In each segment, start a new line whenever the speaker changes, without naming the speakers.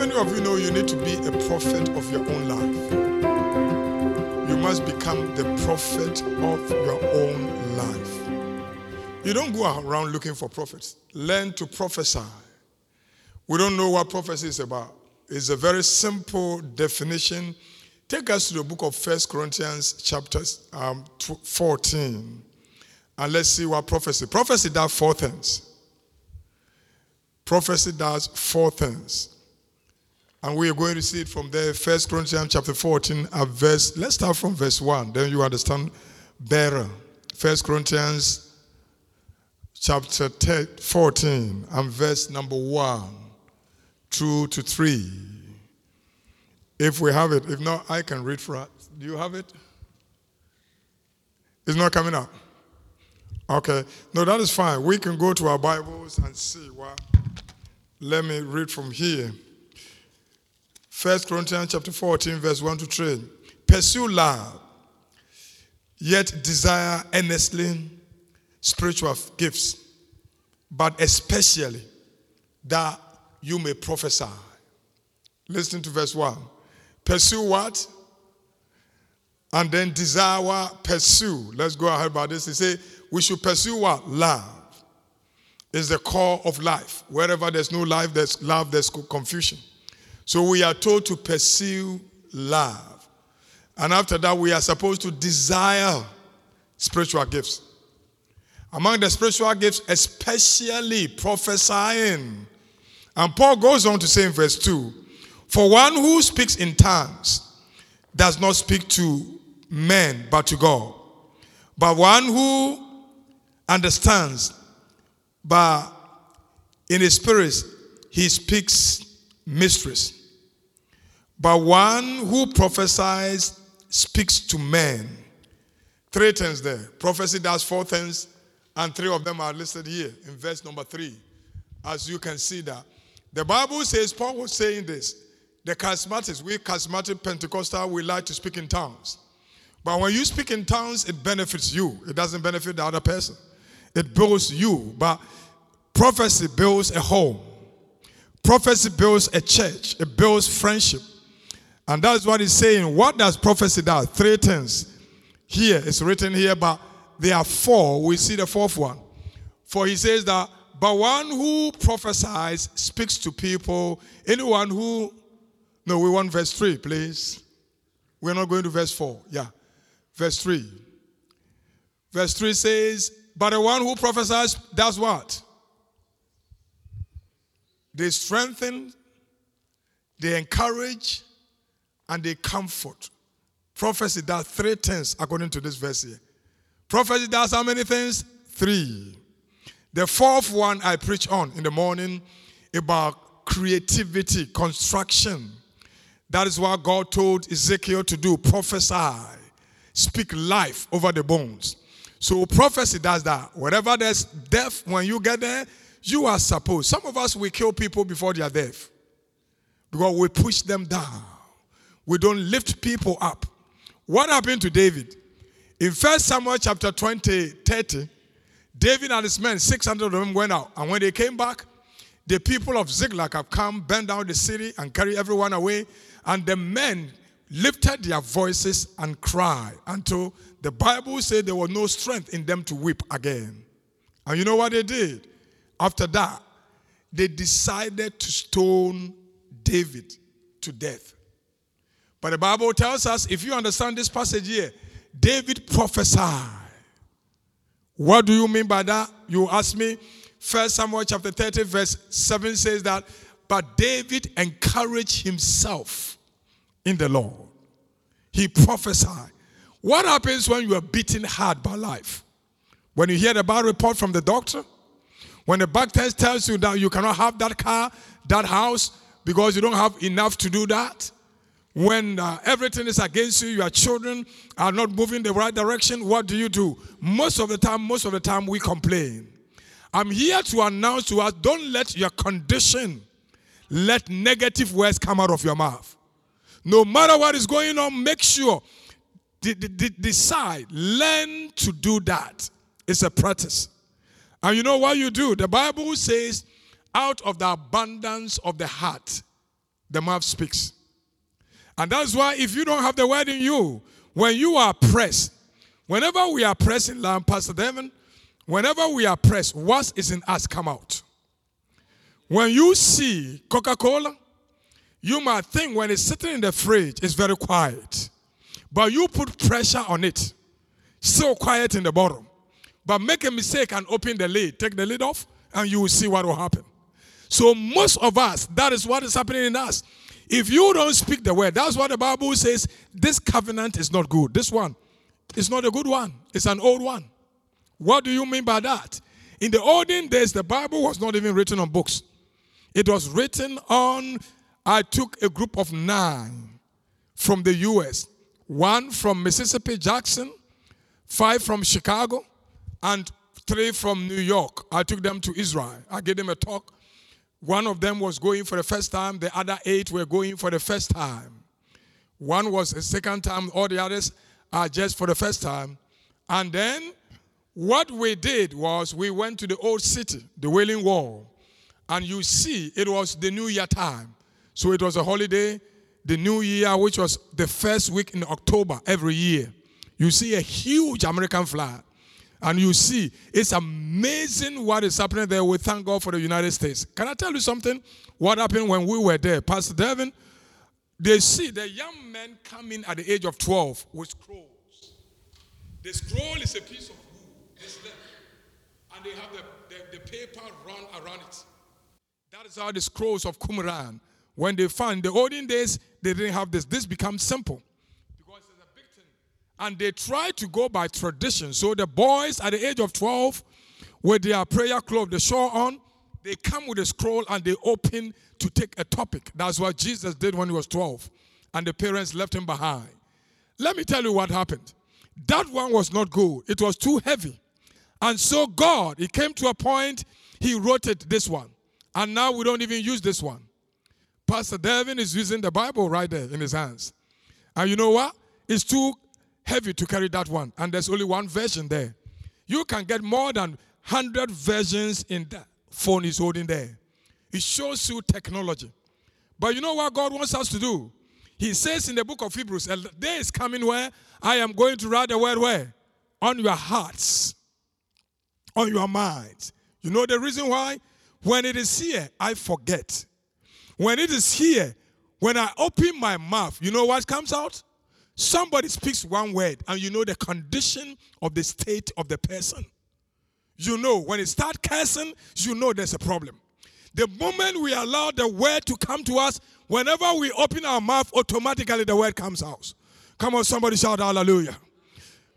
many of you know you need to be a prophet of your own life? You must become the prophet of your own life. You don't go around looking for prophets. Learn to prophesy. We don't know what prophecy is about. It's a very simple definition. Take us to the book of First Corinthians, chapter um, 14, and let's see what prophecy. Prophecy does four things. Prophecy does four things. And we are going to see it from there. First Corinthians chapter 14, a verse. Let's start from verse 1, then you understand better. First Corinthians chapter 14 and verse number 1 2 to 3. If we have it, if not, I can read for us. Do you have it? It's not coming up. Okay. No, that is fine. We can go to our Bibles and see what. Let me read from here. First Corinthians chapter 14, verse 1 to 3. Pursue love, yet desire earnestly spiritual gifts, but especially that you may prophesy. Listen to verse 1. Pursue what? And then desire, what? pursue. Let's go ahead about this. He say we should pursue what? Love is the core of life. Wherever there's no life, there's love, there's confusion. So we are told to pursue love. And after that, we are supposed to desire spiritual gifts. Among the spiritual gifts, especially prophesying. And Paul goes on to say in verse 2 For one who speaks in tongues does not speak to men, but to God. But one who understands, but in his spirit, he speaks mysteries. But one who prophesies speaks to men. Three things there. Prophecy does four things, and three of them are listed here in verse number three. As you can see that. The Bible says, Paul was saying this. The charismatics, we charismatic Pentecostal, we like to speak in tongues. But when you speak in tongues, it benefits you. It doesn't benefit the other person. It builds you. But prophecy builds a home. Prophecy builds a church. It builds friendship. And that's what he's saying. What does prophecy do? Three things. Here, it's written here, but there are four. We see the fourth one. For he says that, but one who prophesies speaks to people. Anyone who, no, we want verse 3, please. We're not going to verse 4. Yeah. Verse 3. Verse 3 says, But the one who prophesies does what? They strengthen, they encourage, and they comfort. Prophecy does three things according to this verse here. Prophecy does how many things? Three. The fourth one I preach on in the morning about creativity, construction. That is what God told Ezekiel to do prophesy, speak life over the bones. So prophecy does that. Wherever there's death, when you get there, you are supposed. Some of us, we kill people before they are deaf because we push them down. We don't lift people up. What happened to David? In 1 Samuel chapter 20, 30, David and his men, 600 of them went out. And when they came back, the people of Ziklag have come, burned down the city, and carry everyone away. And the men lifted their voices and cried until the Bible said there was no strength in them to weep again. And you know what they did? After that, they decided to stone David to death. But the Bible tells us, if you understand this passage here, David prophesied. What do you mean by that? You ask me. First Samuel chapter 30, verse 7 says that, but David encouraged himself in the Lord. He prophesied. What happens when you are beaten hard by life? When you hear the bad report from the doctor? When the back test tells you that you cannot have that car, that house, because you don't have enough to do that? When uh, everything is against you, your children are not moving the right direction, what do you do? Most of the time, most of the time, we complain. I'm here to announce to us don't let your condition let negative words come out of your mouth. No matter what is going on, make sure, decide, learn to do that. It's a practice. And you know what you do? The Bible says, out of the abundance of the heart, the mouth speaks. And that's why if you don't have the word in you, when you are pressed, whenever we are pressed in lamb, Pastor Devin, whenever we are pressed, what is in us come out. When you see Coca-Cola, you might think when it's sitting in the fridge, it's very quiet. But you put pressure on it, so quiet in the bottom. But make a mistake and open the lid, take the lid off, and you will see what will happen. So, most of us, that is what is happening in us. If you don't speak the word, that's what the Bible says this covenant is not good. This one is not a good one, it's an old one. What do you mean by that? In the olden days, the Bible was not even written on books, it was written on. I took a group of nine from the US, one from Mississippi, Jackson, five from Chicago, and three from New York. I took them to Israel. I gave them a talk. One of them was going for the first time, the other eight were going for the first time. One was a second time, all the others are just for the first time. And then what we did was we went to the old city, the Wailing Wall, and you see it was the New Year time. So it was a holiday, the New Year, which was the first week in October every year. You see a huge American flag. And you see, it's amazing what is happening there. We thank God for the United States. Can I tell you something? What happened when we were there? Pastor Devin, they see the young men coming at the age of 12 with scrolls. The scroll is a piece of wood, and they have the, the, the, paper run around it. That is how the scrolls of Qumran, when they found, the olden days, they didn't have this. This becomes simple and they try to go by tradition. So the boys at the age of 12, with their prayer cloth, the shawl on, they come with a scroll and they open to take a topic. That's what Jesus did when he was 12, and the parents left him behind. Let me tell you what happened. That one was not good, it was too heavy. And so God, he came to a point, he wrote it this one. And now we don't even use this one. Pastor Devin is using the Bible right there in his hands. And you know what? It's too heavy to carry that one, and there's only one version there. You can get more than 100 versions in that phone he's holding there. It shows you technology. But you know what God wants us to do? He says in the book of Hebrews, a day is coming where I am going to write the word where? On your hearts, on your minds. You know the reason why? When it is here, I forget. When it is here, when I open my mouth, you know what comes out? Somebody speaks one word and you know the condition of the state of the person. You know, when it starts cursing, you know there's a problem. The moment we allow the word to come to us, whenever we open our mouth, automatically the word comes out. Come on, somebody shout hallelujah.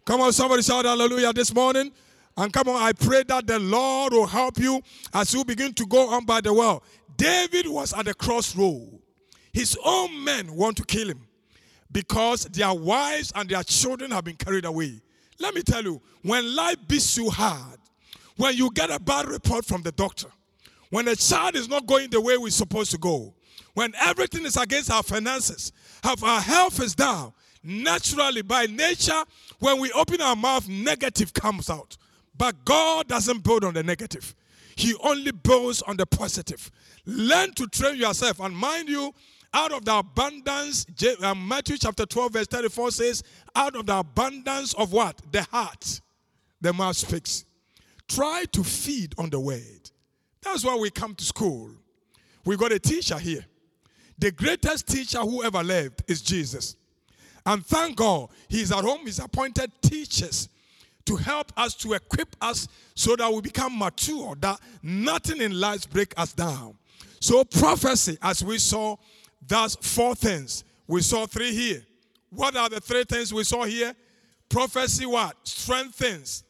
Come on, somebody shout hallelujah this morning. And come on, I pray that the Lord will help you as you begin to go on by the well. David was at the crossroad. His own men want to kill him because their wives and their children have been carried away. Let me tell you, when life beats you hard, when you get a bad report from the doctor, when a child is not going the way we're supposed to go, when everything is against our finances, if our health is down, naturally, by nature, when we open our mouth, negative comes out. But God doesn't build on the negative, He only builds on the positive. Learn to train yourself. And mind you, out of the abundance, um, Matthew chapter 12, verse 34 says, out of the abundance of what? The heart, the mouth speaks. Try to feed on the word. That's why we come to school. We got a teacher here. The greatest teacher who ever lived is Jesus. And thank God, He's at home, He's appointed teachers to help us, to equip us so that we become mature, that nothing in life break us down. So, prophecy, as we saw, that's four things. We saw three here. What are the three things we saw here? Prophecy what? Strengthens.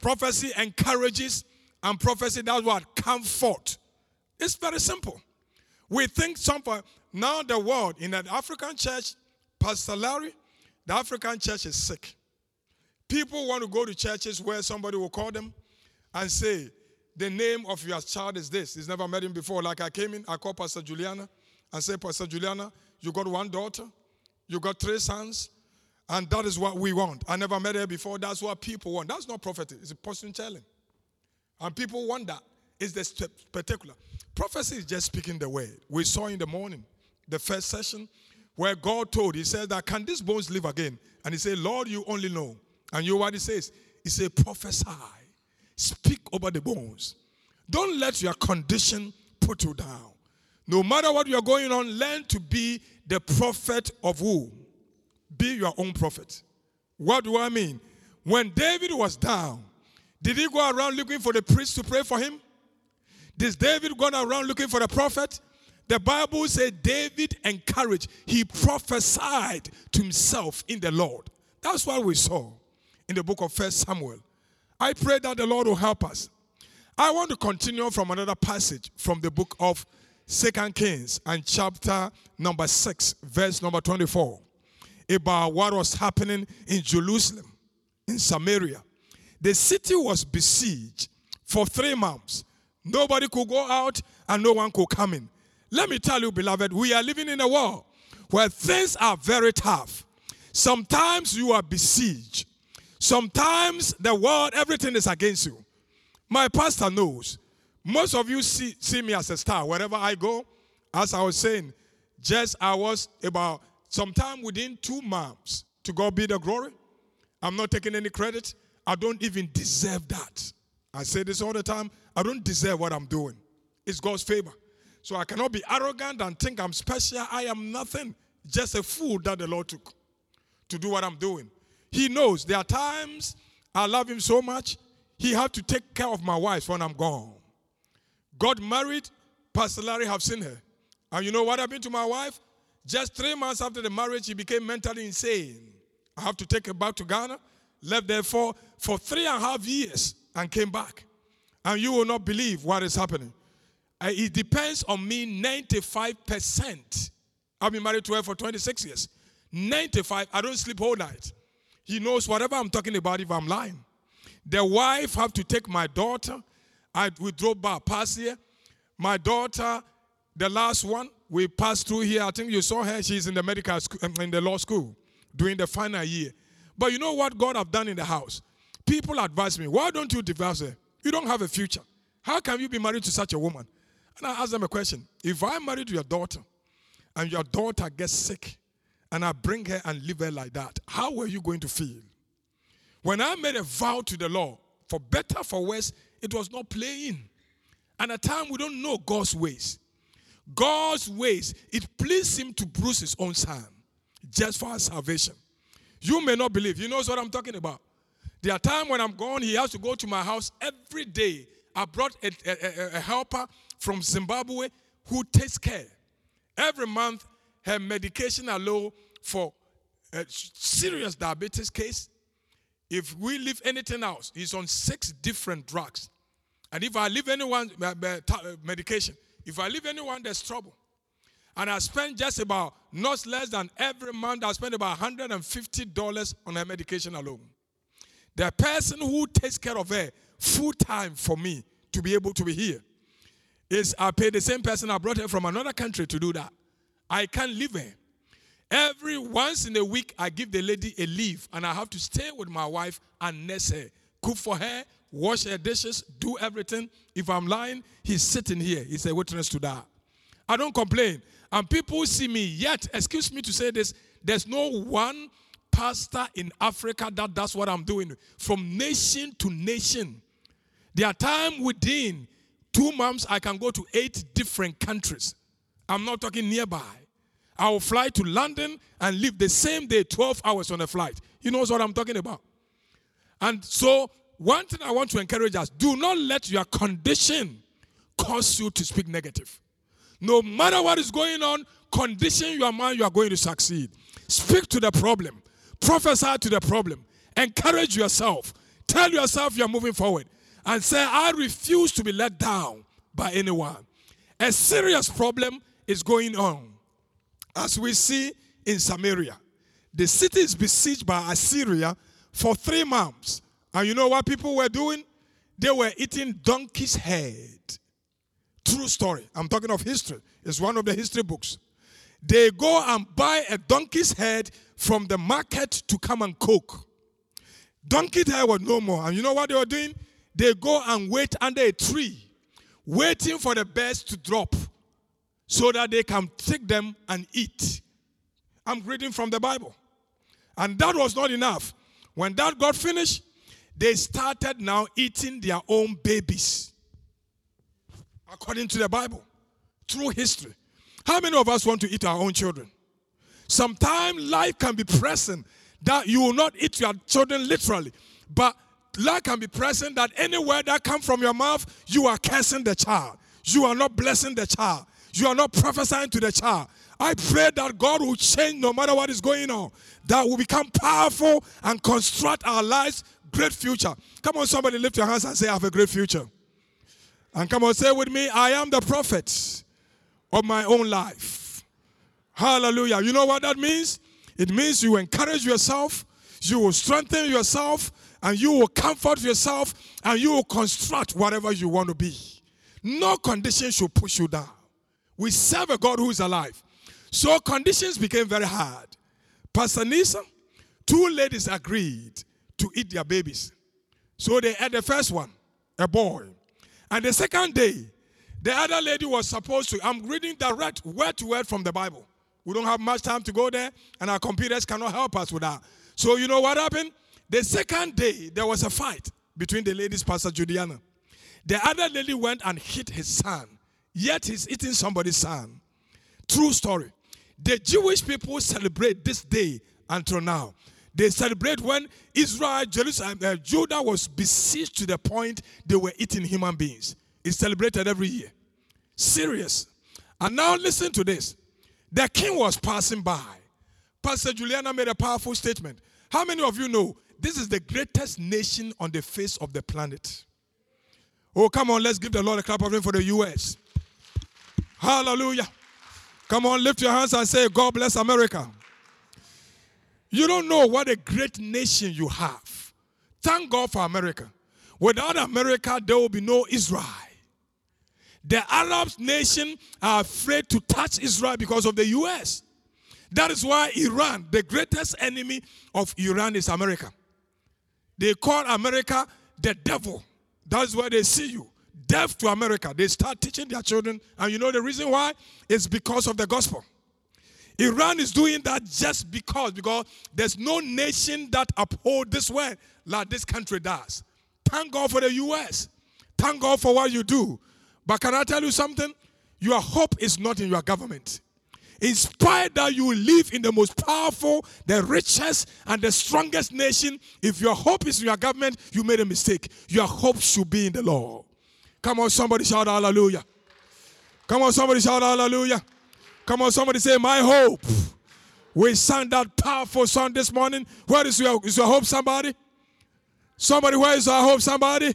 Prophecy encourages. And prophecy does what? Comfort. It's very simple. We think something. Now the world, in the African church, Pastor Larry, the African church is sick. People want to go to churches where somebody will call them and say, the name of your child is this. He's never met him before. Like I came in, I called Pastor Juliana and say, Pastor Juliana, you got one daughter, you got three sons, and that is what we want. I never met her before. That's what people want. That's not prophecy, it's a person telling. And people want that. It's the spectacular. Prophecy is just speaking the word. We saw in the morning, the first session, where God told, He said that can these bones live again? And He said, Lord, you only know. And you know what He says? He said, prophesy, speak over the bones. Don't let your condition put you down. No matter what you're going on, learn to be the prophet of who? Be your own prophet. What do I mean? When David was down, did he go around looking for the priest to pray for him? Did David go around looking for the prophet? The Bible said David encouraged, he prophesied to himself in the Lord. That's what we saw in the book of First Samuel. I pray that the Lord will help us. I want to continue from another passage from the book of Second Kings and chapter number 6, verse number 24, about what was happening in Jerusalem, in Samaria. The city was besieged for three months. Nobody could go out and no one could come in. Let me tell you, beloved, we are living in a world where things are very tough. Sometimes you are besieged. Sometimes the world, everything is against you. My pastor knows. Most of you see, see me as a star wherever I go. As I was saying, just I was about sometime within two months to God be the glory. I'm not taking any credit. I don't even deserve that. I say this all the time. I don't deserve what I'm doing. It's God's favor. So I cannot be arrogant and think I'm special. I am nothing. Just a fool that the Lord took to do what I'm doing. He knows there are times I love him so much he had to take care of my wife when I'm gone. Got married, Pastor Larry have seen her. And you know what happened to my wife? Just three months after the marriage, she became mentally insane. I have to take her back to Ghana, left there for, for three and a half years, and came back. And you will not believe what is happening. Uh, it depends on me 95%. I've been married to her for 26 years. 95, I don't sleep all night. He knows whatever I'm talking about if I'm lying. The wife have to take my daughter. I we drove by past here. My daughter, the last one, we passed through here. I think you saw her. She's in the medical school, um, in the law school, doing the final year. But you know what God have done in the house? People advise me, why don't you divorce her? You don't have a future. How can you be married to such a woman? And I ask them a question. If I married your daughter and your daughter gets sick and I bring her and leave her like that, how are you going to feel? When I made a vow to the Lord, for better, for worse, it was not playing. And at time we don't know God's ways. God's ways, it pleased him to bruise his own son just for our salvation. You may not believe. You know what I'm talking about. There are times when I'm gone, he has to go to my house every day. I brought a, a, a helper from Zimbabwe who takes care. Every month, her medication alone for a serious diabetes case if we leave anything else, he's on six different drugs. And if I leave anyone uh, uh, uh, medication, if I leave anyone, there's trouble. And I spend just about not less than every month, I spend about $150 on her medication alone. The person who takes care of her full time for me to be able to be here is I pay the same person I brought her from another country to do that. I can't leave her. Every once in a week, I give the lady a leave, and I have to stay with my wife and nurse her, cook for her, wash her dishes, do everything. If I'm lying, he's sitting here. He's a witness to that. I don't complain. And people see me yet, excuse me to say this, there's no one pastor in Africa that does what I'm doing from nation to nation. There are times within two months I can go to eight different countries. I'm not talking nearby. I will fly to London and leave the same day, 12 hours on a flight. You know what I'm talking about? And so, one thing I want to encourage us do not let your condition cause you to speak negative. No matter what is going on, condition your mind, you are going to succeed. Speak to the problem, prophesy to the problem, encourage yourself, tell yourself you're moving forward, and say, I refuse to be let down by anyone. A serious problem is going on as we see in Samaria. The city is besieged by Assyria for three months. And you know what people were doing? They were eating donkey's head. True story. I'm talking of history. It's one of the history books. They go and buy a donkey's head from the market to come and cook. Donkey's head was no more. And you know what they were doing? They go and wait under a tree waiting for the birds to drop so that they can take them and eat. I'm reading from the Bible. And that was not enough. When that got finished, they started now eating their own babies. According to the Bible, through history. How many of us want to eat our own children? Sometimes life can be present that you will not eat your children literally, but life can be present that anywhere that comes from your mouth, you are cursing the child. You are not blessing the child. You are not prophesying to the child. I pray that God will change no matter what is going on, that will become powerful and construct our lives great future. Come on, somebody lift your hands and say, I have a great future. And come on, say with me, I am the prophet of my own life. Hallelujah. You know what that means? It means you encourage yourself, you will strengthen yourself, and you will comfort yourself, and you will construct whatever you want to be. No condition should push you down. We serve a God who is alive. So conditions became very hard. Pastor Nisa, two ladies agreed to eat their babies. So they had the first one, a boy. And the second day, the other lady was supposed to, I'm reading direct word to word from the Bible. We don't have much time to go there, and our computers cannot help us with that. So, you know what happened? The second day, there was a fight between the ladies, Pastor Juliana. The other lady went and hit his son, yet he's eating somebody's son. True story. The Jewish people celebrate this day until now. They celebrate when Israel, Jerusalem, uh, Judah was besieged to the point they were eating human beings. It's celebrated every year. Serious. And now listen to this. The king was passing by. Pastor Juliana made a powerful statement. How many of you know this is the greatest nation on the face of the planet? Oh, come on, let's give the Lord a clap of him for the U.S. Hallelujah. Come on, lift your hands and say, God bless America. You don't know what a great nation you have. Thank God for America. Without America, there will be no Israel. The Arab nation are afraid to touch Israel because of the US. That is why Iran, the greatest enemy of Iran is America. They call America the devil. That's where they see you. Deaf to America. They start teaching their children. And you know the reason why? It's because of the gospel. Iran is doing that just because, because there's no nation that uphold this way like this country does. Thank God for the U.S. Thank God for what you do. But can I tell you something? Your hope is not in your government. In spite that you live in the most powerful, the richest, and the strongest nation, if your hope is in your government, you made a mistake. Your hope should be in the Lord. Come on, somebody shout hallelujah. Come on, somebody shout hallelujah. Come on, somebody say, My hope. We sang that powerful song this morning. Where is your, is your hope, somebody? Somebody, where is our hope, somebody?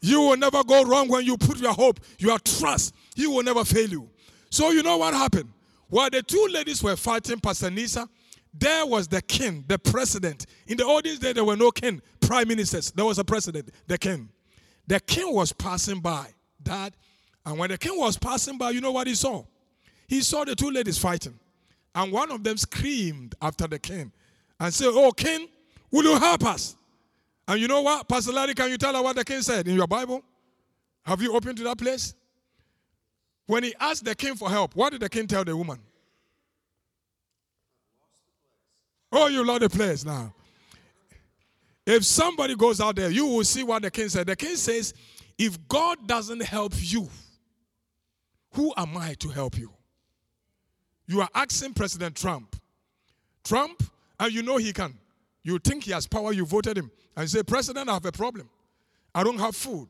You will never go wrong when you put your hope, your trust. He will never fail you. So, you know what happened? While the two ladies were fighting Pastor Nisa, there was the king, the president. In the olden days, there were no king, prime ministers. There was a president, the king. The king was passing by, Dad. And when the king was passing by, you know what he saw? he saw the two ladies fighting. And one of them screamed after the king and said, Oh, king, will you help us? And you know what? Pastor Larry, can you tell her what the king said in your Bible? Have you opened to that place? When he asked the king for help, what did the king tell the woman? Oh, you lost the place now. If somebody goes out there, you will see what the king said. The king says, If God doesn't help you, who am I to help you? You are asking President Trump. Trump, and you know he can. You think he has power, you voted him. And you say, President, I have a problem. I don't have food.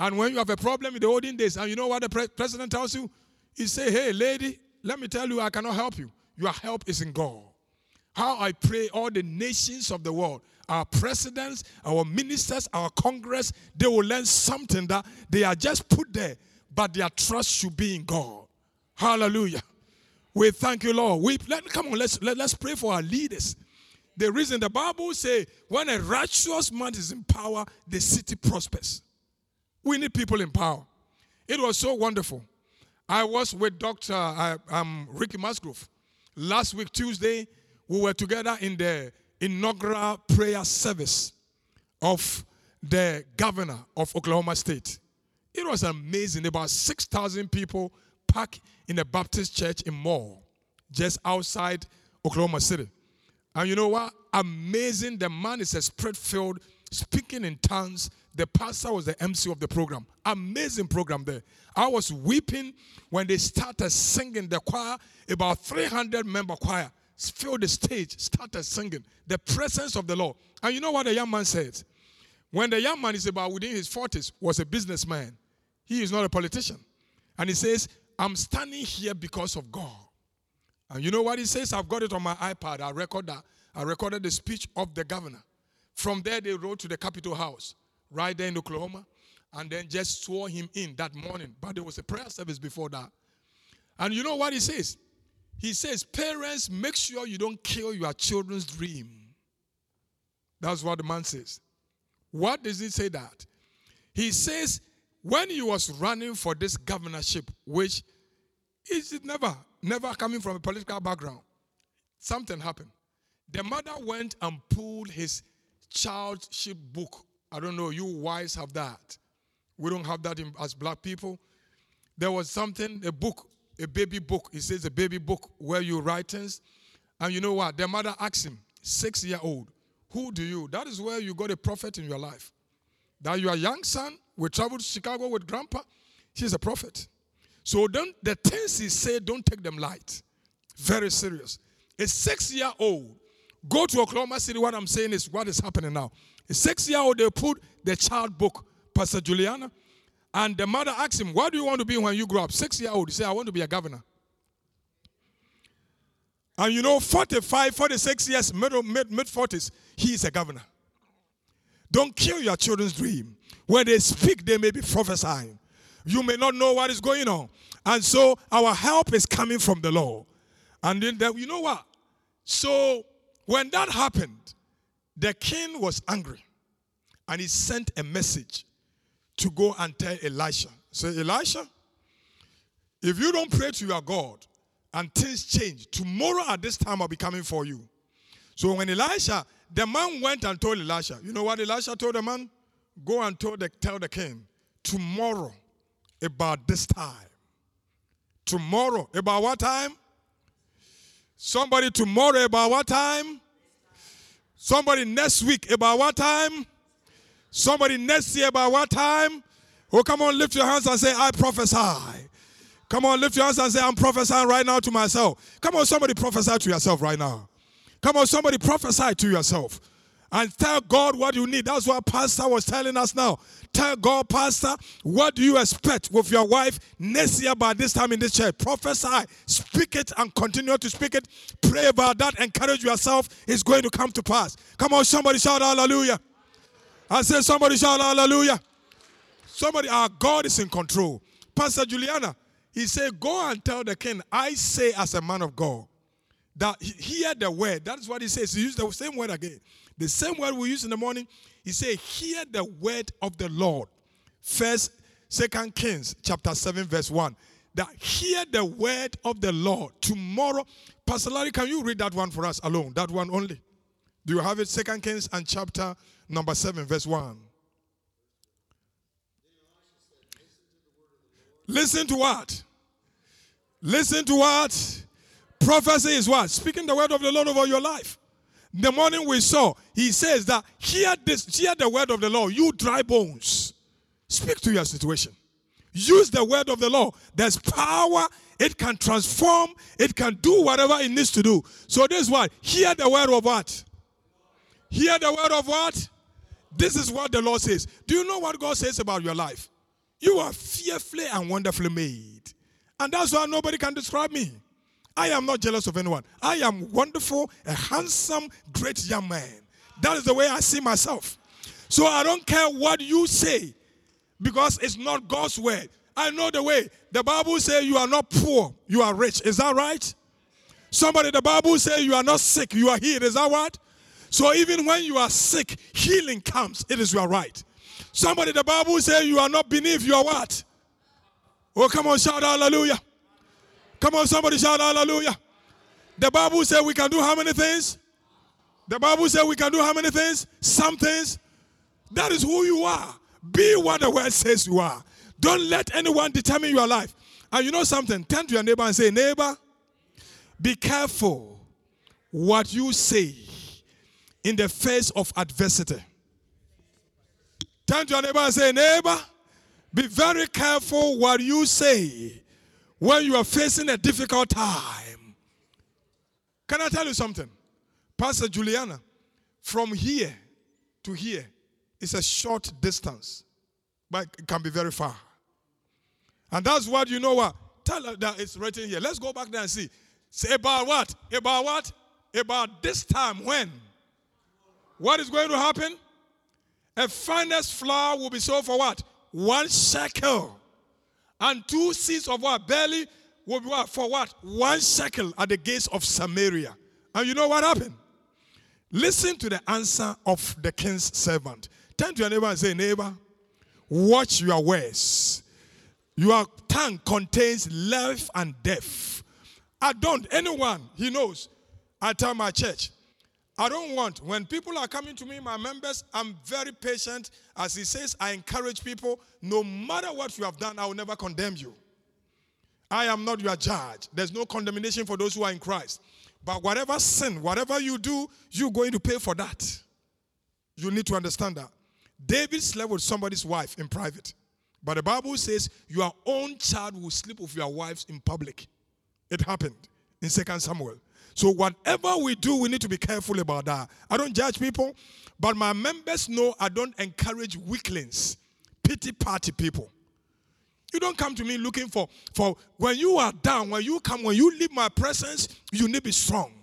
And when you have a problem in the olden days, and you know what the pre- president tells you? He say, Hey, lady, let me tell you, I cannot help you. Your help is in God. How I pray all the nations of the world, our presidents, our ministers, our Congress, they will learn something that they are just put there, but their trust should be in God. Hallelujah. We thank you, Lord. We let, come on, let's let, let's pray for our leaders. The reason the Bible say when a righteous man is in power, the city prospers. We need people in power. It was so wonderful. I was with Dr. I, um, Ricky Musgrove. Last week, Tuesday, we were together in the inaugural prayer service of the governor of Oklahoma State. It was amazing. About 6,000 people packed in a Baptist church in Moore, just outside Oklahoma City. And you know what? Amazing. The man is a spirit filled, speaking in tongues. The pastor was the MC of the program. Amazing program there. I was weeping when they started singing the choir, about 300 member choir filled the stage, started singing. The presence of the Lord. And you know what the young man said? When the young man is about within his 40s, was a businessman. He is not a politician. And he says, I'm standing here because of God. And you know what he says? I've got it on my iPad. I record that. I recorded the speech of the governor. From there, they rode to the Capitol House, right there in Oklahoma, and then just swore him in that morning. But there was a prayer service before that. And you know what he says? He says, Parents, make sure you don't kill your children's dream. That's what the man says. What does he say that? He says, when he was running for this governorship, which is never, never coming from a political background, something happened. The mother went and pulled his childship book. I don't know, you wives have that. We don't have that in, as black people. There was something, a book, a baby book. He says a baby book where you write things. And you know what? The mother asks him, six year old, who do you? That is where you got a prophet in your life. That your young son will travel to Chicago with grandpa. He's a prophet. So don't the things he said, don't take them light. Very serious. A six-year-old go to Oklahoma City. What I'm saying is what is happening now. A six-year-old, they put the child book, Pastor Juliana, and the mother asked him, What do you want to be when you grow up? Six-year-old, he said, I want to be a governor. And you know, 45, 46 years, mid, mid, mid 40s, he is a governor. Don't kill your children's dream. When they speak, they may be prophesying. You may not know what is going on. And so our help is coming from the Lord. And then, you know what? So when that happened, the king was angry. And he sent a message to go and tell Elisha. Say, Elisha, if you don't pray to your God, and things change. Tomorrow at this time I'll be coming for you. So when Elisha, the man went and told Elisha, you know what Elisha told the man? Go and the, tell the king, tomorrow about this time. Tomorrow, about what time? Somebody tomorrow, about what time? Somebody next week, about what time? Somebody next year, about what time? Oh, come on, lift your hands and say, I prophesy. Come on, lift your hands and say, I'm prophesying right now to myself. Come on, somebody prophesy to yourself right now. Come on, somebody prophesy to yourself. And tell God what you need. That's what Pastor was telling us now. Tell God, Pastor, what do you expect with your wife next year by this time in this church? Prophesy, speak it, and continue to speak it. Pray about that. Encourage yourself. It's going to come to pass. Come on, somebody shout hallelujah. I said, somebody shout hallelujah. Somebody, our God is in control. Pastor Juliana, he said, Go and tell the king, I say as a man of God, that hear the word. That is what he says. He used the same word again. The same word we use in the morning. He said, Hear the word of the Lord. First, Second Kings chapter 7, verse 1. That hear the word of the Lord. Tomorrow, Pastor Larry, can you read that one for us alone? That one only. Do you have it? Second Kings and chapter number 7, verse 1. Listen to what? Listen to what? Prophecy is what? Speaking the word of the Lord over your life. The morning we saw, he says that hear this, hear the word of the Lord, you dry bones. Speak to your situation. Use the word of the Lord. There's power, it can transform, it can do whatever it needs to do. So this is what? Hear the word of what? Hear the word of what? This is what the Lord says. Do you know what God says about your life? You are fearfully and wonderfully made. And that's why nobody can describe me. I am not jealous of anyone. I am wonderful, a handsome, great young man. That is the way I see myself. So I don't care what you say because it's not God's word. I know the way. The Bible says you are not poor, you are rich. Is that right? Somebody, the Bible says you are not sick, you are healed. Is that what? So even when you are sick, healing comes. It is your right. Somebody, the Bible says you are not beneath, you are what? Oh, come on, shout hallelujah. Come on, somebody shout hallelujah. The Bible says we can do how many things? The Bible says we can do how many things? Some things. That is who you are. Be what the word says you are. Don't let anyone determine your life. And you know something? Turn to your neighbor and say, Neighbor, be careful what you say in the face of adversity. Turn to your neighbor and say, Neighbor, be very careful what you say when you are facing a difficult time. Can I tell you something? Pastor Juliana, from here to here is a short distance, but it can be very far. And that's what you know what? Tell her that it's written here. Let's go back there and see. Say about what? About what? About this time when? What is going to happen? A finest flour will be sold for what? One shekel. And two seahs of what? Barley will be what? For what? One shekel at the gates of Samaria. And you know what happened? Listen to the answer of the king's servant. Turn to your neighbor and say, Neighbor, watch your words. Your tongue contains life and death. I don't, anyone, he knows. I tell my church, I don't want, when people are coming to me, my members, I'm very patient. As he says, I encourage people, no matter what you have done, I will never condemn you. I am not your judge. There's no condemnation for those who are in Christ. But whatever sin, whatever you do, you're going to pay for that. You need to understand that. David slept with somebody's wife in private. But the Bible says your own child will sleep with your wives in public. It happened in 2 Samuel. So, whatever we do, we need to be careful about that. I don't judge people, but my members know I don't encourage weaklings, pity party people. You don't come to me looking for, for when you are down, when you come, when you leave my presence, you need to be strong.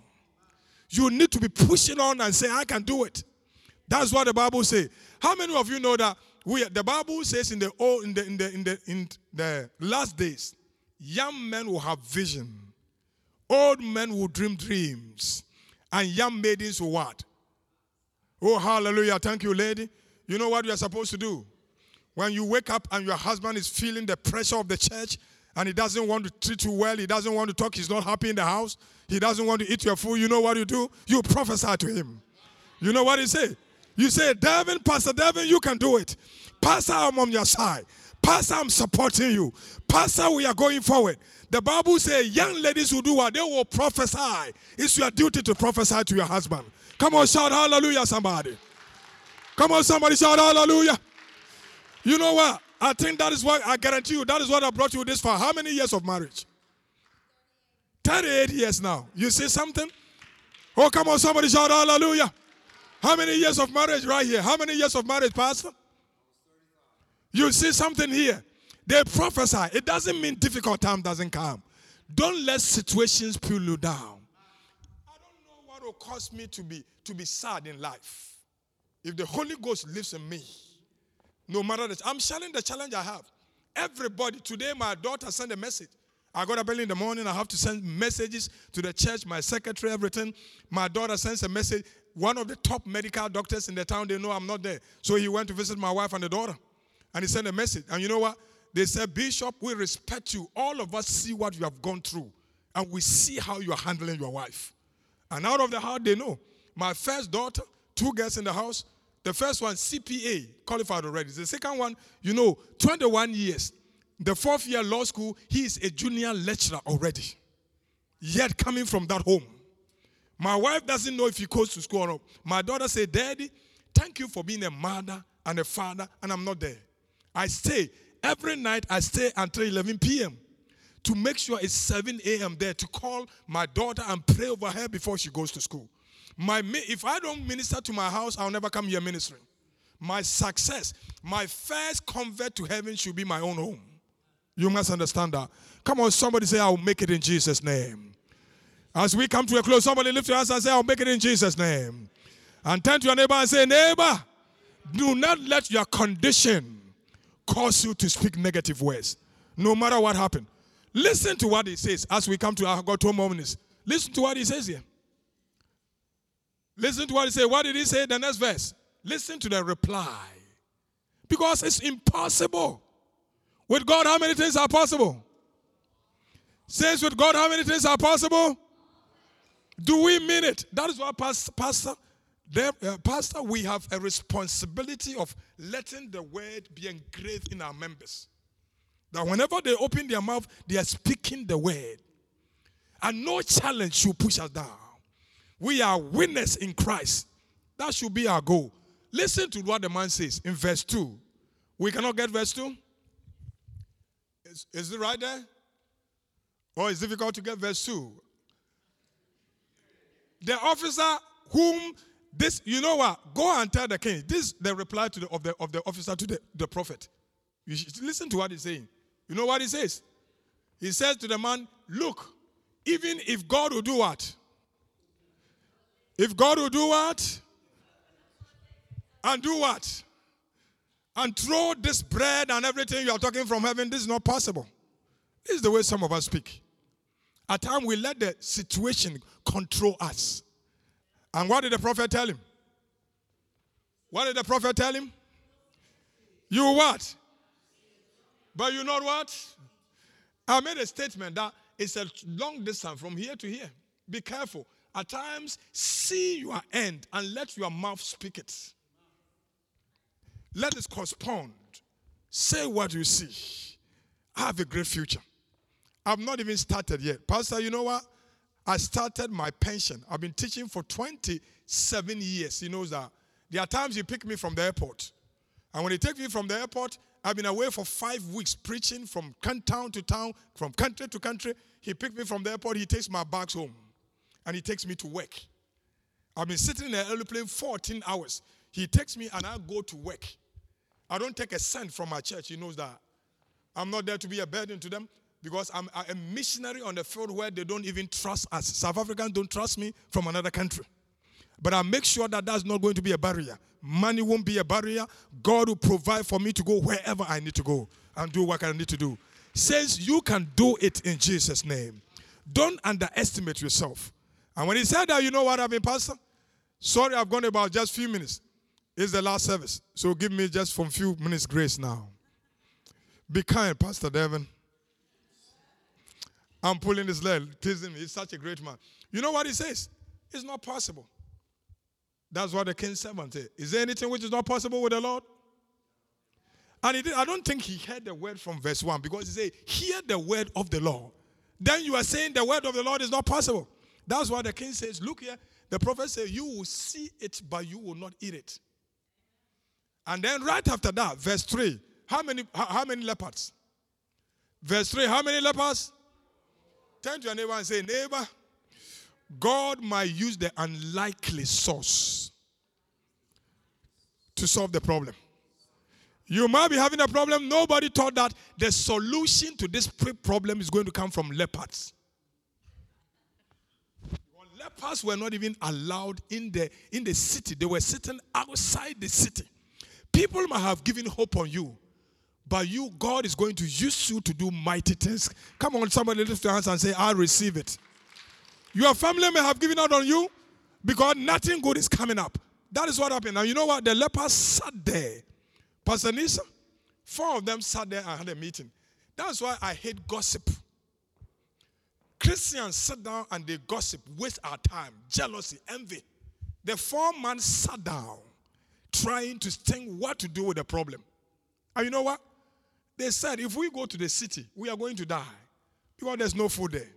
You need to be pushing on and say, I can do it. That's what the Bible says. How many of you know that we the Bible says in the old in the in the in the in the last days, young men will have vision Old men will dream dreams, and young maidens will what? Oh, hallelujah. Thank you, lady. You know what you are supposed to do? When you wake up and your husband is feeling the pressure of the church and he doesn't want to treat you well, he doesn't want to talk, he's not happy in the house, he doesn't want to eat your food, you know what you do? You prophesy to him. You know what he say? You say, Devin, Pastor Devin, you can do it. Pastor, I'm on your side. Pastor, I'm supporting you. Pastor, we are going forward. The Bible says young ladies who do what? They will prophesy. It's your duty to prophesy to your husband. Come on, shout hallelujah, somebody. Come on, somebody shout hallelujah. You know what? I think that is what I guarantee you, that is what I brought you this far. How many years of marriage? 38 years now. You see something? Oh, come on, somebody shout hallelujah. How many years of marriage right here? How many years of marriage, Pastor? You see something here. They prophesy. It doesn't mean difficult time doesn't come. Don't let situations pull you down. I don't know what will cause me to be to be sad in life. If the Holy Ghost lives in me, no matter the I'm sharing the challenge I have. Everybody, today my daughter sent a message. I got up early in the morning. I have to send messages to the church, my secretary, everything. My daughter sends a message. One of the top medical doctors in the town, they know I'm not there. So he went to visit my wife and the daughter. And he sent a message. And you know what? They said, Bishop, we respect you. All of us see what you have gone through, and we see how you are handling your wife. And out of the heart, they know. My first daughter, two girls in the house. The first one, CPA, qualified already. The second one, you know, 21 years. The fourth year law school, he is a junior lecturer already. Yet coming from that home. My wife doesn't know if he goes to school or not. My daughter said, Daddy, thank you for being a mother and a father, and I'm not there. I stay Every night I stay until 11 p.m. to make sure it's 7 a.m. there to call my daughter and pray over her before she goes to school. My, if I don't minister to my house, I'll never come here ministering. My success, my first convert to heaven should be my own home. You must understand that. Come on, somebody say, I'll make it in Jesus' name. As we come to a close, somebody lift your hands and say, I'll make it in Jesus' name. And turn to your neighbor and say, Neighbor, do not let your condition cause you to speak negative words, no matter what happened. Listen to what he says as we come to our God moments. Listen to what he says here. Listen to what he says. What did he say? The next verse. Listen to the reply. Because it's impossible. With God, how many things are possible? Says with God, how many things are possible? Do we mean it? That is what Pastor there, uh, Pastor, we have a responsibility of letting the word be engraved in our members. That whenever they open their mouth, they are speaking the word. And no challenge should push us down. We are winners in Christ. That should be our goal. Listen to what the man says in verse 2. We cannot get verse 2? Is, is it right there? Or it's difficult to get verse 2? The officer whom this, you know what? Go and tell the king. This the reply to the, of, the, of the officer to the, the prophet. You should listen to what he's saying. You know what he says? He says to the man, Look, even if God will do what? If God will do what? And do what? And throw this bread and everything you are talking from heaven, this is not possible. This is the way some of us speak. At times we let the situation control us. And what did the prophet tell him? What did the prophet tell him? You what? But you know what? I made a statement that it's a long distance from here to here. Be careful. At times, see your end and let your mouth speak it. Let it correspond. Say what you see. I have a great future. I've not even started yet. Pastor, you know what? I started my pension. I've been teaching for 27 years. He knows that. There are times he pick me from the airport. And when he take me from the airport, I've been away for five weeks preaching from town to town, from country to country. He picked me from the airport. He takes my bags home. And he takes me to work. I've been sitting in the airplane 14 hours. He takes me and I go to work. I don't take a cent from my church. He knows that. I'm not there to be a burden to them because I'm a missionary on the field where they don't even trust us. South Africans don't trust me from another country. But I make sure that that's not going to be a barrier. Money won't be a barrier. God will provide for me to go wherever I need to go and do what I need to do. Says you can do it in Jesus' name. Don't underestimate yourself. And when he said that, you know what I've been, Pastor? Sorry, I've gone about just few minutes. It's the last service. So give me just from few minutes grace now. Be kind, Pastor Devin. I'm pulling his leg, teasing me. He's such a great man. You know what he says? It's not possible. That's what the king's servant said. Is there anything which is not possible with the Lord? And did, I don't think he heard the word from verse 1 because he said, Hear the word of the Lord. Then you are saying the word of the Lord is not possible. That's why the king says, Look here, the prophet said, You will see it, but you will not eat it. And then right after that, verse 3, how many, how, how many leopards? Verse 3, how many leopards? Turn to your neighbor and say, Neighbor, God might use the unlikely source to solve the problem. You might be having a problem. Nobody thought that the solution to this problem is going to come from leopards. Leopards were not even allowed in the, in the city, they were sitting outside the city. People might have given hope on you, but you, God is going to use you to do mighty things. Come on, somebody lift your hands and say, I receive it. Your family may have given out on you because nothing good is coming up. That is what happened. Now, you know what? The lepers sat there. Pastor Nisa, four of them sat there and had a meeting. That's why I hate gossip. Christians sit down and they gossip, waste our time, jealousy, envy. The four men sat down trying to think what to do with the problem. And you know what? They said, if we go to the city, we are going to die because there's no food there.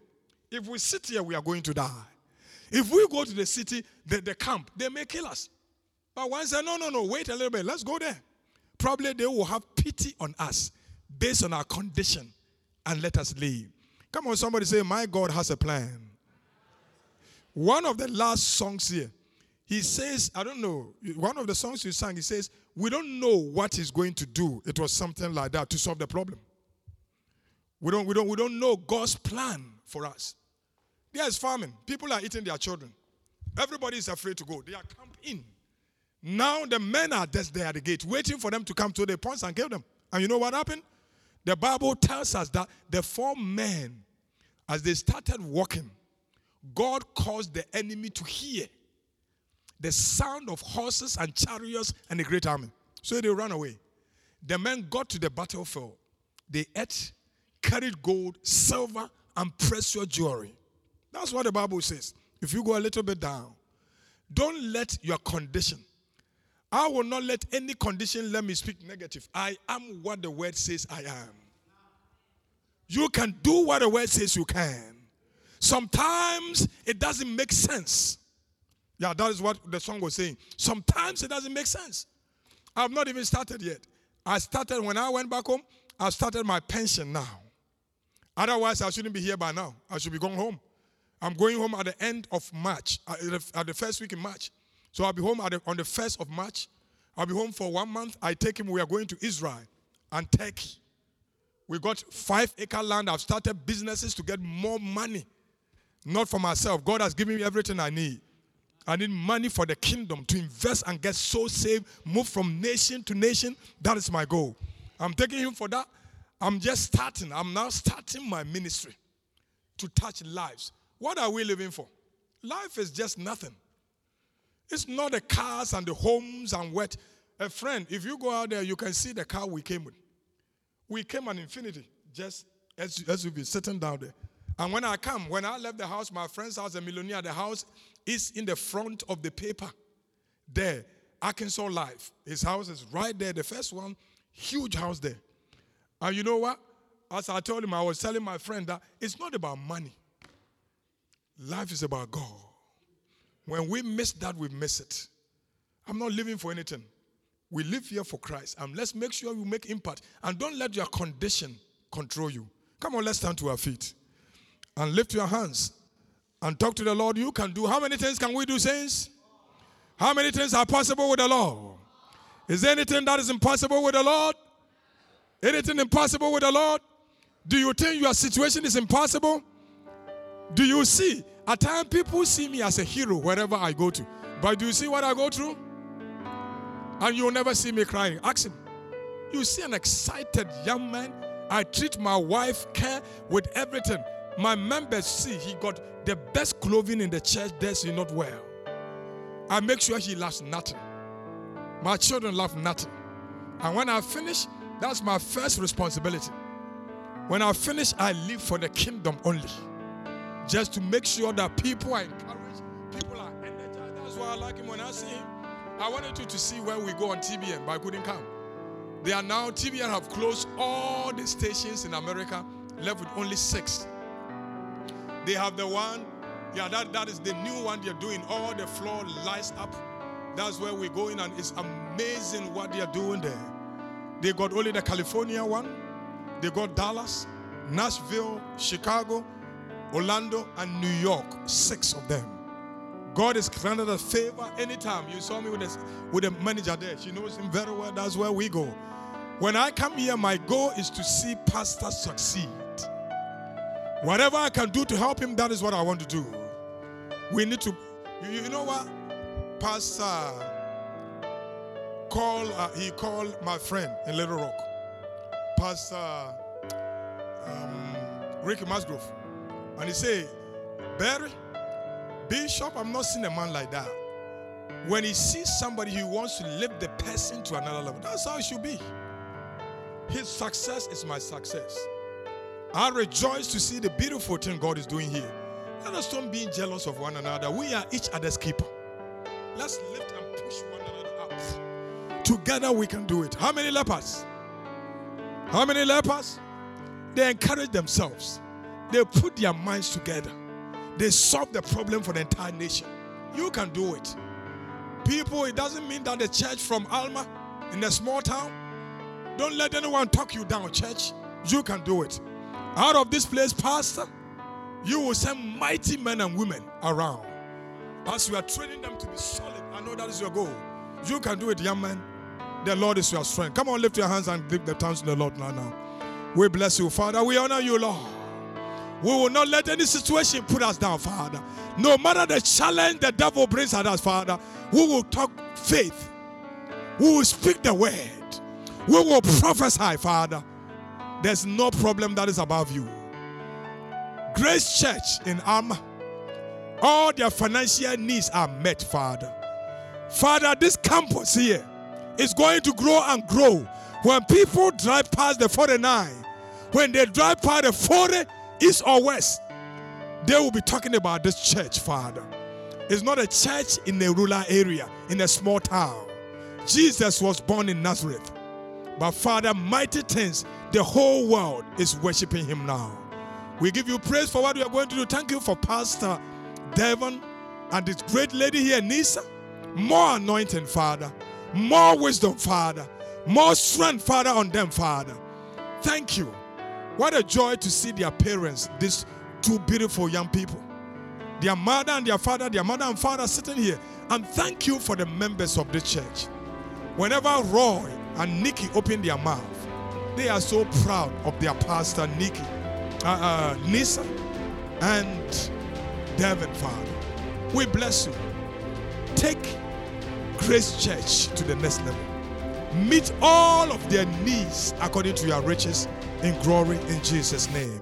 If we sit here, we are going to die. If we go to the city, the, the camp, they may kill us. But one said, no, no, no, wait a little bit, let's go there. Probably they will have pity on us based on our condition and let us leave. Come on, somebody say, My God has a plan. One of the last songs here, he says, I don't know, one of the songs you sang, he says, We don't know what he's going to do. It was something like that to solve the problem. We don't, we don't, we don't know God's plan for us. There's famine. People are eating their children. Everybody is afraid to go. They are camped in. Now the men are just there at the gate, waiting for them to come to the points and kill them. And you know what happened? The Bible tells us that the four men, as they started walking, God caused the enemy to hear the sound of horses and chariots and a great army. So they ran away. The men got to the battlefield. They ate, carried gold, silver, and precious jewelry. That's what the Bible says. If you go a little bit down, don't let your condition. I will not let any condition let me speak negative. I am what the word says I am. You can do what the word says you can. Sometimes it doesn't make sense. Yeah, that is what the song was saying. Sometimes it doesn't make sense. I've not even started yet. I started when I went back home, I started my pension now. Otherwise, I shouldn't be here by now. I should be going home. I'm going home at the end of March, at the first week in March. So I'll be home the, on the 1st of March. I'll be home for one month. I take him, we are going to Israel and Turkey. We got five acre land. I've started businesses to get more money. Not for myself. God has given me everything I need. I need money for the kingdom to invest and get so saved, move from nation to nation. That is my goal. I'm taking him for that. I'm just starting. I'm now starting my ministry to touch lives. What are we living for? Life is just nothing. It's not the cars and the homes and what. A friend, if you go out there, you can see the car we came with. We came an Infiniti, just as, as you be sitting down there. And when I come, when I left the house, my friend's house, a millionaire, the house is in the front of the paper. There, Arkansas Life. His house is right there, the first one, huge house there. And you know what? As I told him, I was telling my friend that it's not about money. Life is about God. When we miss that, we miss it. I'm not living for anything. We live here for Christ. And let's make sure we make impact. And don't let your condition control you. Come on, let's stand to our feet and lift your hands and talk to the Lord. You can do. How many things can we do, saints? How many things are possible with the Lord? Is there anything that is impossible with the Lord? Anything impossible with the Lord? Do you think your situation is impossible? Do you see? At times, people see me as a hero wherever I go to. But do you see what I go through? And you'll never see me crying. Ask him. You see an excited young man. I treat my wife care with everything. My members see he got the best clothing in the church. There's he not well. I make sure he laughs nothing. My children laugh nothing. And when I finish, that's my first responsibility. When I finish, I live for the kingdom only just to make sure that people are encouraged, people are energized. That's why I like him when I see him. I wanted you to see where we go on TBN, but I couldn't come. They are now, TBN have closed all the stations in America, left with only six. They have the one, yeah, that, that is the new one they're doing. All the floor lights up. That's where we're going, and it's amazing what they're doing there. They got only the California one, they got Dallas, Nashville, Chicago, Orlando, and New York. Six of them. God is granted a favor anytime. You saw me with, this, with the manager there. She knows him very well. That's where we go. When I come here, my goal is to see pastors succeed. Whatever I can do to help him, that is what I want to do. We need to, you, you know what? Pastor call, uh, he called my friend in Little Rock, Pastor um, Ricky Musgrove. And he said, Barry, Bishop, I'm not seeing a man like that. When he sees somebody, he wants to lift the person to another level. That's how it should be. His success is my success. I rejoice to see the beautiful thing God is doing here. Let us stop being jealous of one another. We are each other's keeper. Let's lift and push one another up. Together we can do it. How many lepers? How many lepers? They encourage themselves. They put their minds together. They solve the problem for the entire nation. You can do it. People, it doesn't mean that the church from Alma in a small town, don't let anyone talk you down, church. You can do it. Out of this place, Pastor, you will send mighty men and women around. As you are training them to be solid, I know that is your goal. You can do it, young man. The Lord is your strength. Come on, lift your hands and give the thanks to the Lord now. now. We bless you, Father. We honor you, Lord. We will not let any situation put us down, Father. No matter the challenge the devil brings at us, Father, we will talk faith. We will speak the word. We will prophesy, Father. There's no problem that is above you. Grace Church in Alma, all their financial needs are met, Father. Father, this campus here is going to grow and grow. When people drive past the 49, when they drive past the 40, east or west, they will be talking about this church, Father. It's not a church in a rural area, in a small town. Jesus was born in Nazareth. But Father, mighty things, the whole world is worshiping him now. We give you praise for what we are going to do. Thank you for Pastor Devon and this great lady here, Nisa. More anointing, Father. More wisdom, Father. More strength, Father, on them, Father. Thank you. What a joy to see their parents, these two beautiful young people. Their mother and their father, their mother and father sitting here. And thank you for the members of the church. Whenever Roy and Nikki open their mouth, they are so proud of their pastor, Nikki, uh, uh, Nisa, and Devin, Father. We bless you. Take Grace Church to the next level. Meet all of their needs according to your riches in glory in Jesus' name.